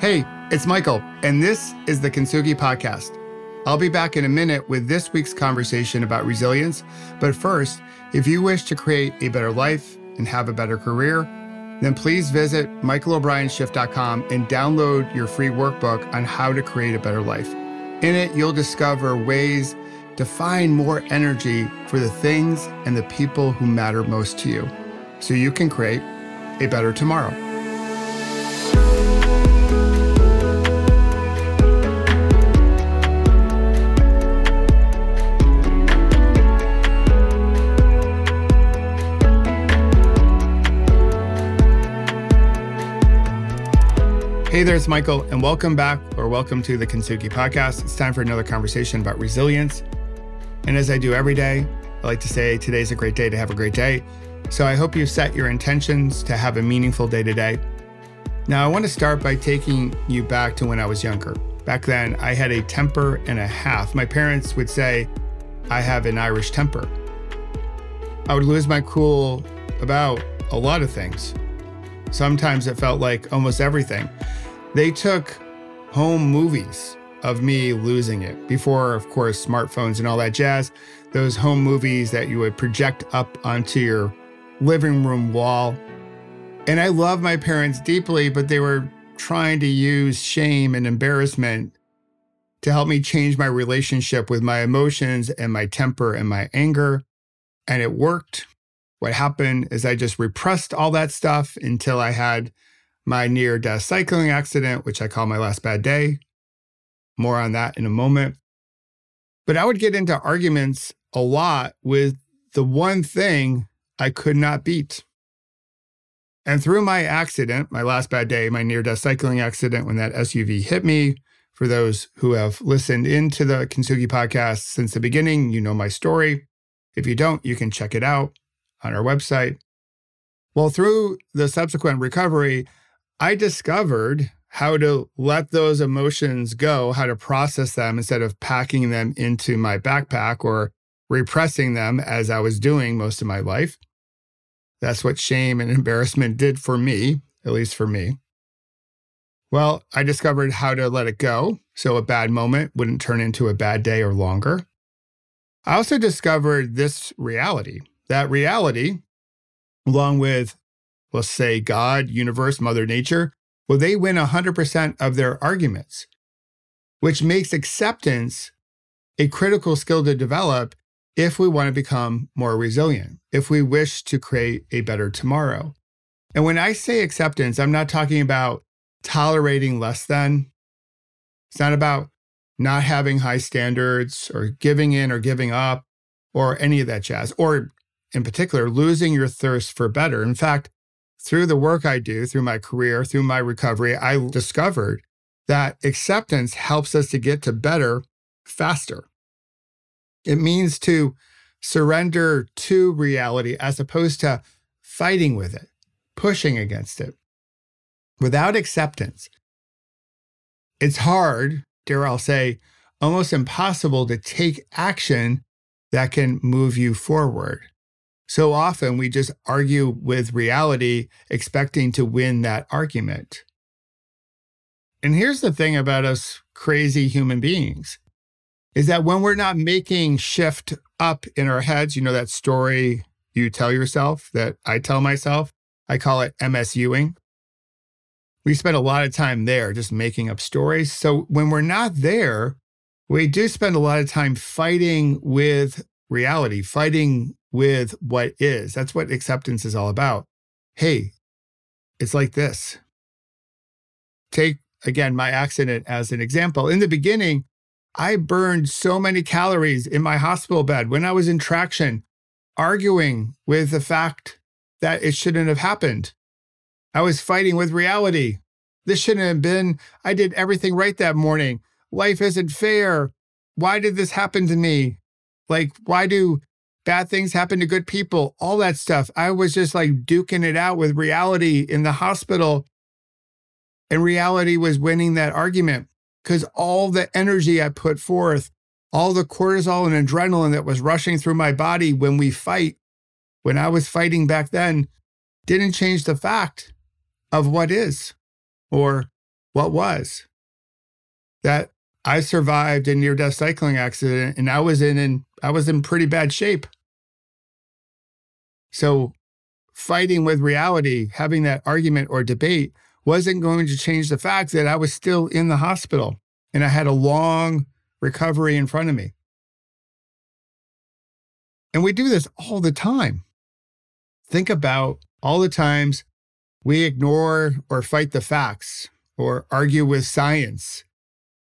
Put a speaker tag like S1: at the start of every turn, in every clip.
S1: Hey, it's Michael, and this is the Kintsugi Podcast. I'll be back in a minute with this week's conversation about resilience. But first, if you wish to create a better life and have a better career, then please visit michaelobrienshift.com and download your free workbook on how to create a better life. In it, you'll discover ways to find more energy for the things and the people who matter most to you so you can create a better tomorrow. Hey there, it's Michael, and welcome back or welcome to the Kintsugi podcast. It's time for another conversation about resilience. And as I do every day, I like to say today's a great day to have a great day. So I hope you set your intentions to have a meaningful day today. Now, I want to start by taking you back to when I was younger. Back then, I had a temper and a half. My parents would say I have an Irish temper. I would lose my cool about a lot of things. Sometimes it felt like almost everything. They took home movies of me losing it before, of course, smartphones and all that jazz. Those home movies that you would project up onto your living room wall. And I love my parents deeply, but they were trying to use shame and embarrassment to help me change my relationship with my emotions and my temper and my anger. And it worked. What happened is I just repressed all that stuff until I had my near death cycling accident, which I call my last bad day. More on that in a moment. But I would get into arguments a lot with the one thing I could not beat. And through my accident, my last bad day, my near death cycling accident, when that SUV hit me, for those who have listened into the Kintsugi podcast since the beginning, you know my story. If you don't, you can check it out on our website. Well, through the subsequent recovery, I discovered how to let those emotions go, how to process them instead of packing them into my backpack or repressing them as I was doing most of my life. That's what shame and embarrassment did for me, at least for me. Well, I discovered how to let it go so a bad moment wouldn't turn into a bad day or longer. I also discovered this reality that reality, along with let's say God, universe, Mother Nature, well, they win 100% of their arguments, which makes acceptance a critical skill to develop if we want to become more resilient, if we wish to create a better tomorrow. And when I say acceptance, I'm not talking about tolerating less than. It's not about not having high standards or giving in or giving up or any of that jazz, or in particular, losing your thirst for better. In fact, through the work I do, through my career, through my recovery, I discovered that acceptance helps us to get to better faster. It means to surrender to reality as opposed to fighting with it, pushing against it. Without acceptance, it's hard, dare I say, almost impossible to take action that can move you forward. So often we just argue with reality, expecting to win that argument. And here's the thing about us crazy human beings is that when we're not making shift up in our heads, you know, that story you tell yourself that I tell myself, I call it MSUing. We spend a lot of time there just making up stories. So when we're not there, we do spend a lot of time fighting with reality, fighting with what is. That's what acceptance is all about. Hey, it's like this. Take again my accident as an example. In the beginning, I burned so many calories in my hospital bed when I was in traction, arguing with the fact that it shouldn't have happened. I was fighting with reality. This shouldn't have been. I did everything right that morning. Life isn't fair. Why did this happen to me? Like, why do bad things happen to good people, all that stuff. I was just like duking it out with reality in the hospital. And reality was winning that argument because all the energy I put forth, all the cortisol and adrenaline that was rushing through my body when we fight, when I was fighting back then, didn't change the fact of what is or what was. That I survived a near death cycling accident and I was in, in I was in pretty bad shape. So fighting with reality, having that argument or debate wasn't going to change the fact that I was still in the hospital and I had a long recovery in front of me. And we do this all the time. Think about all the times we ignore or fight the facts or argue with science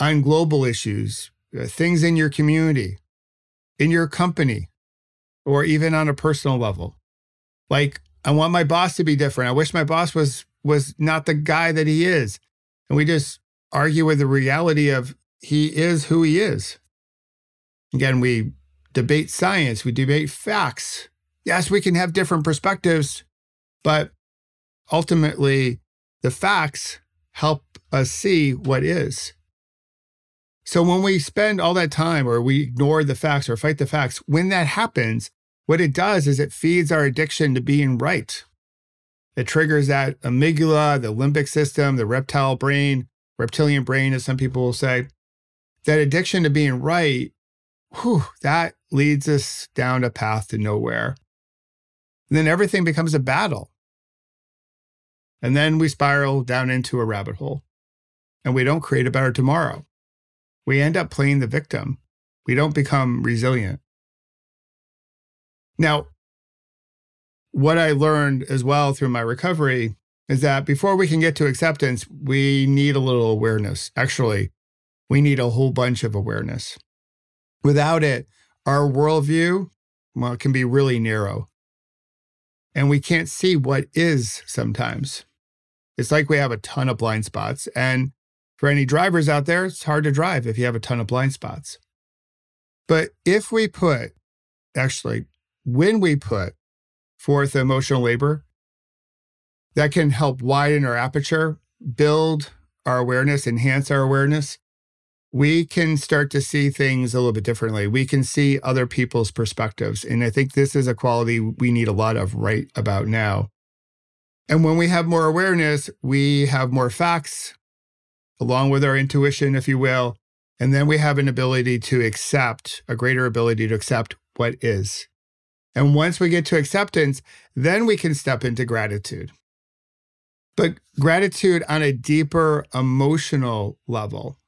S1: on global issues, uh, things in your community, in your company, or even on a personal level. Like, I want my boss to be different. I wish my boss was was not the guy that he is. And we just argue with the reality of he is who he is. Again, we debate science, we debate facts. Yes, we can have different perspectives, but ultimately, the facts help us see what is. So when we spend all that time or we ignore the facts or fight the facts, when that happens, what it does is it feeds our addiction to being right. It triggers that amygdala, the limbic system, the reptile brain, reptilian brain, as some people will say. That addiction to being right, whew, that leads us down a path to nowhere. And then everything becomes a battle. And then we spiral down into a rabbit hole and we don't create a better tomorrow. We end up playing the victim. We don't become resilient. Now, what I learned as well through my recovery is that before we can get to acceptance, we need a little awareness. Actually, we need a whole bunch of awareness. Without it, our worldview, well, it can be really narrow. And we can't see what is sometimes. It's like we have a ton of blind spots. And for any drivers out there, it's hard to drive if you have a ton of blind spots. But if we put, actually, when we put forth emotional labor, that can help widen our aperture, build our awareness, enhance our awareness. We can start to see things a little bit differently. We can see other people's perspectives. And I think this is a quality we need a lot of right about now. And when we have more awareness, we have more facts along with our intuition, if you will. And then we have an ability to accept, a greater ability to accept what is. And once we get to acceptance, then we can step into gratitude. But gratitude on a deeper emotional level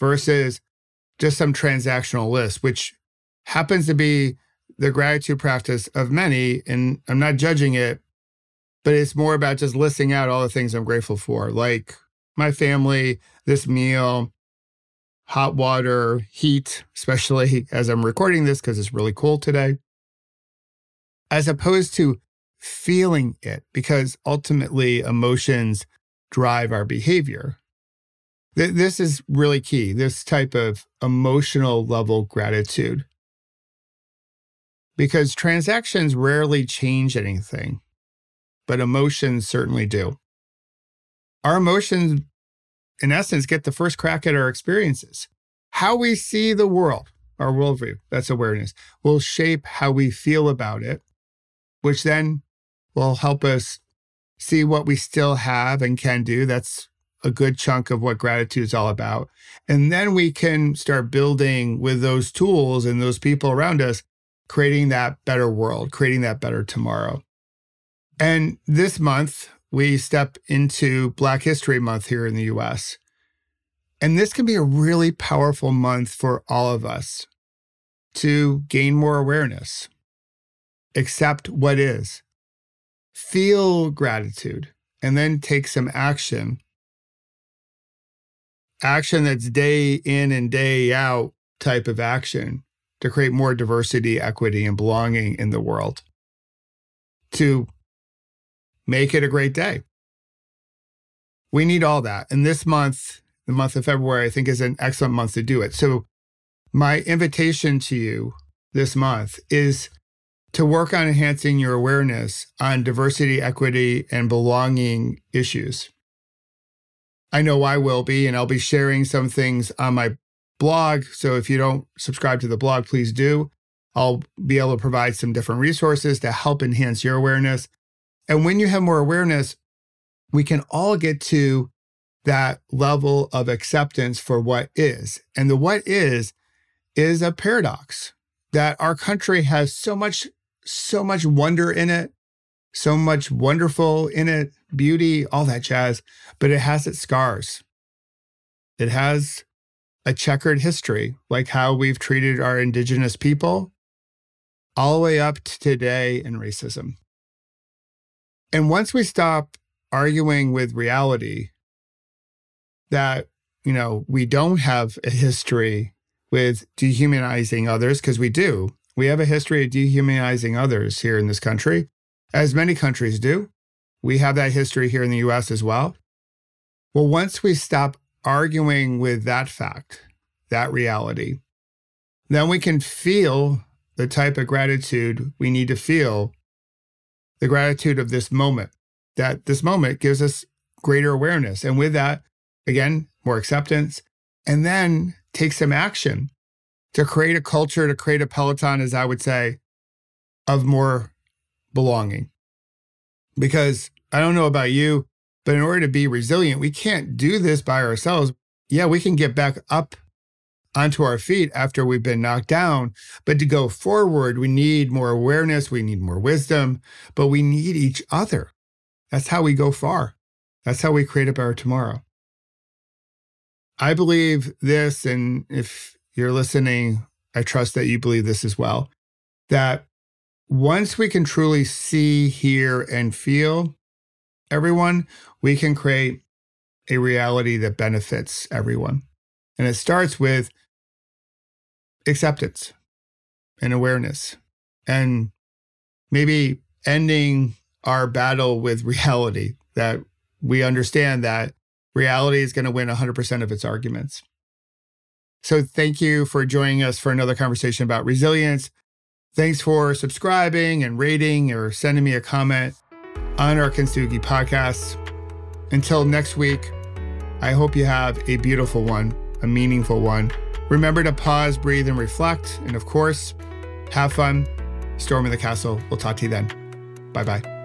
S1: versus just some transactional list, which happens to be the gratitude practice of many. And I'm not judging it, but it's more about just listing out all the things I'm grateful for, like my family, this meal, hot water, heat, especially as I'm recording this because it's really cool today as opposed to feeling it, because ultimately emotions drive our behavior. Th- this is really key, this type of emotional level gratitude. Because transactions rarely change anything, but emotions certainly do. Our emotions, in essence, get the first crack at our experiences. How we see the world, our worldview, that's awareness, will shape how we feel about it which then will help us see what we still have and can do. That's a good chunk of what gratitude is all about. And then we can start building with those tools and those people around us, creating that better world, creating that better tomorrow. And this month, we step into Black History Month here in the US. And this can be a really powerful month for all of us to gain more awareness, accept what is, feel gratitude, and then take some action. Action that's day in and day out type of action to create more diversity, equity, and belonging in the world, to make it a great day. We need all that. And this month, the month of February, I think is an excellent month to do it. So, my invitation to you this month is to work on enhancing your awareness on diversity, equity, and belonging issues. I know I will be, and I'll be sharing some things on my blog. So if you don't subscribe to the blog, please do. I'll be able to provide some different resources to help enhance your awareness. And when you have more awareness, we can all get to that level of acceptance for what is. And the what is is a paradox that our country has so much so much wonder in it, so much wonderful in it, beauty, all that jazz, but it has its scars. It has a checkered history, like how we've treated our indigenous people all the way up to today in racism. And once we stop arguing with reality that, you know, we don't have a history with dehumanizing others, because we do. We have a history of dehumanizing others here in this country, as many countries do. We have that history here in the US as well. Well, once we stop arguing with that fact, that reality, then we can feel the type of gratitude we need to feel, the gratitude of this moment, that this moment gives us greater awareness. And with that, again, more acceptance, and then take some action to create a culture, to create a Peloton, as I would say, of more belonging. Because I don't know about you, but in order to be resilient, we can't do this by ourselves. Yeah, we can get back up onto our feet after we've been knocked down. But to go forward, we need more awareness, we need more wisdom, but we need each other. That's how we go far. That's how we create a better tomorrow. I believe this, and if you're listening, I trust that you believe this as well, that once we can truly see, hear, and feel everyone, we can create a reality that benefits everyone. And it starts with acceptance and awareness and maybe ending our battle with reality that we understand that reality is going to win 100% of its arguments. So, thank you for joining us for another conversation about resilience. Thanks for subscribing and rating or sending me a comment on our Kintsugi podcast. Until next week, I hope you have a beautiful one, a meaningful one. Remember to pause, breathe, and reflect. And of course, have fun. Storming the castle. We'll talk to you then. Bye bye.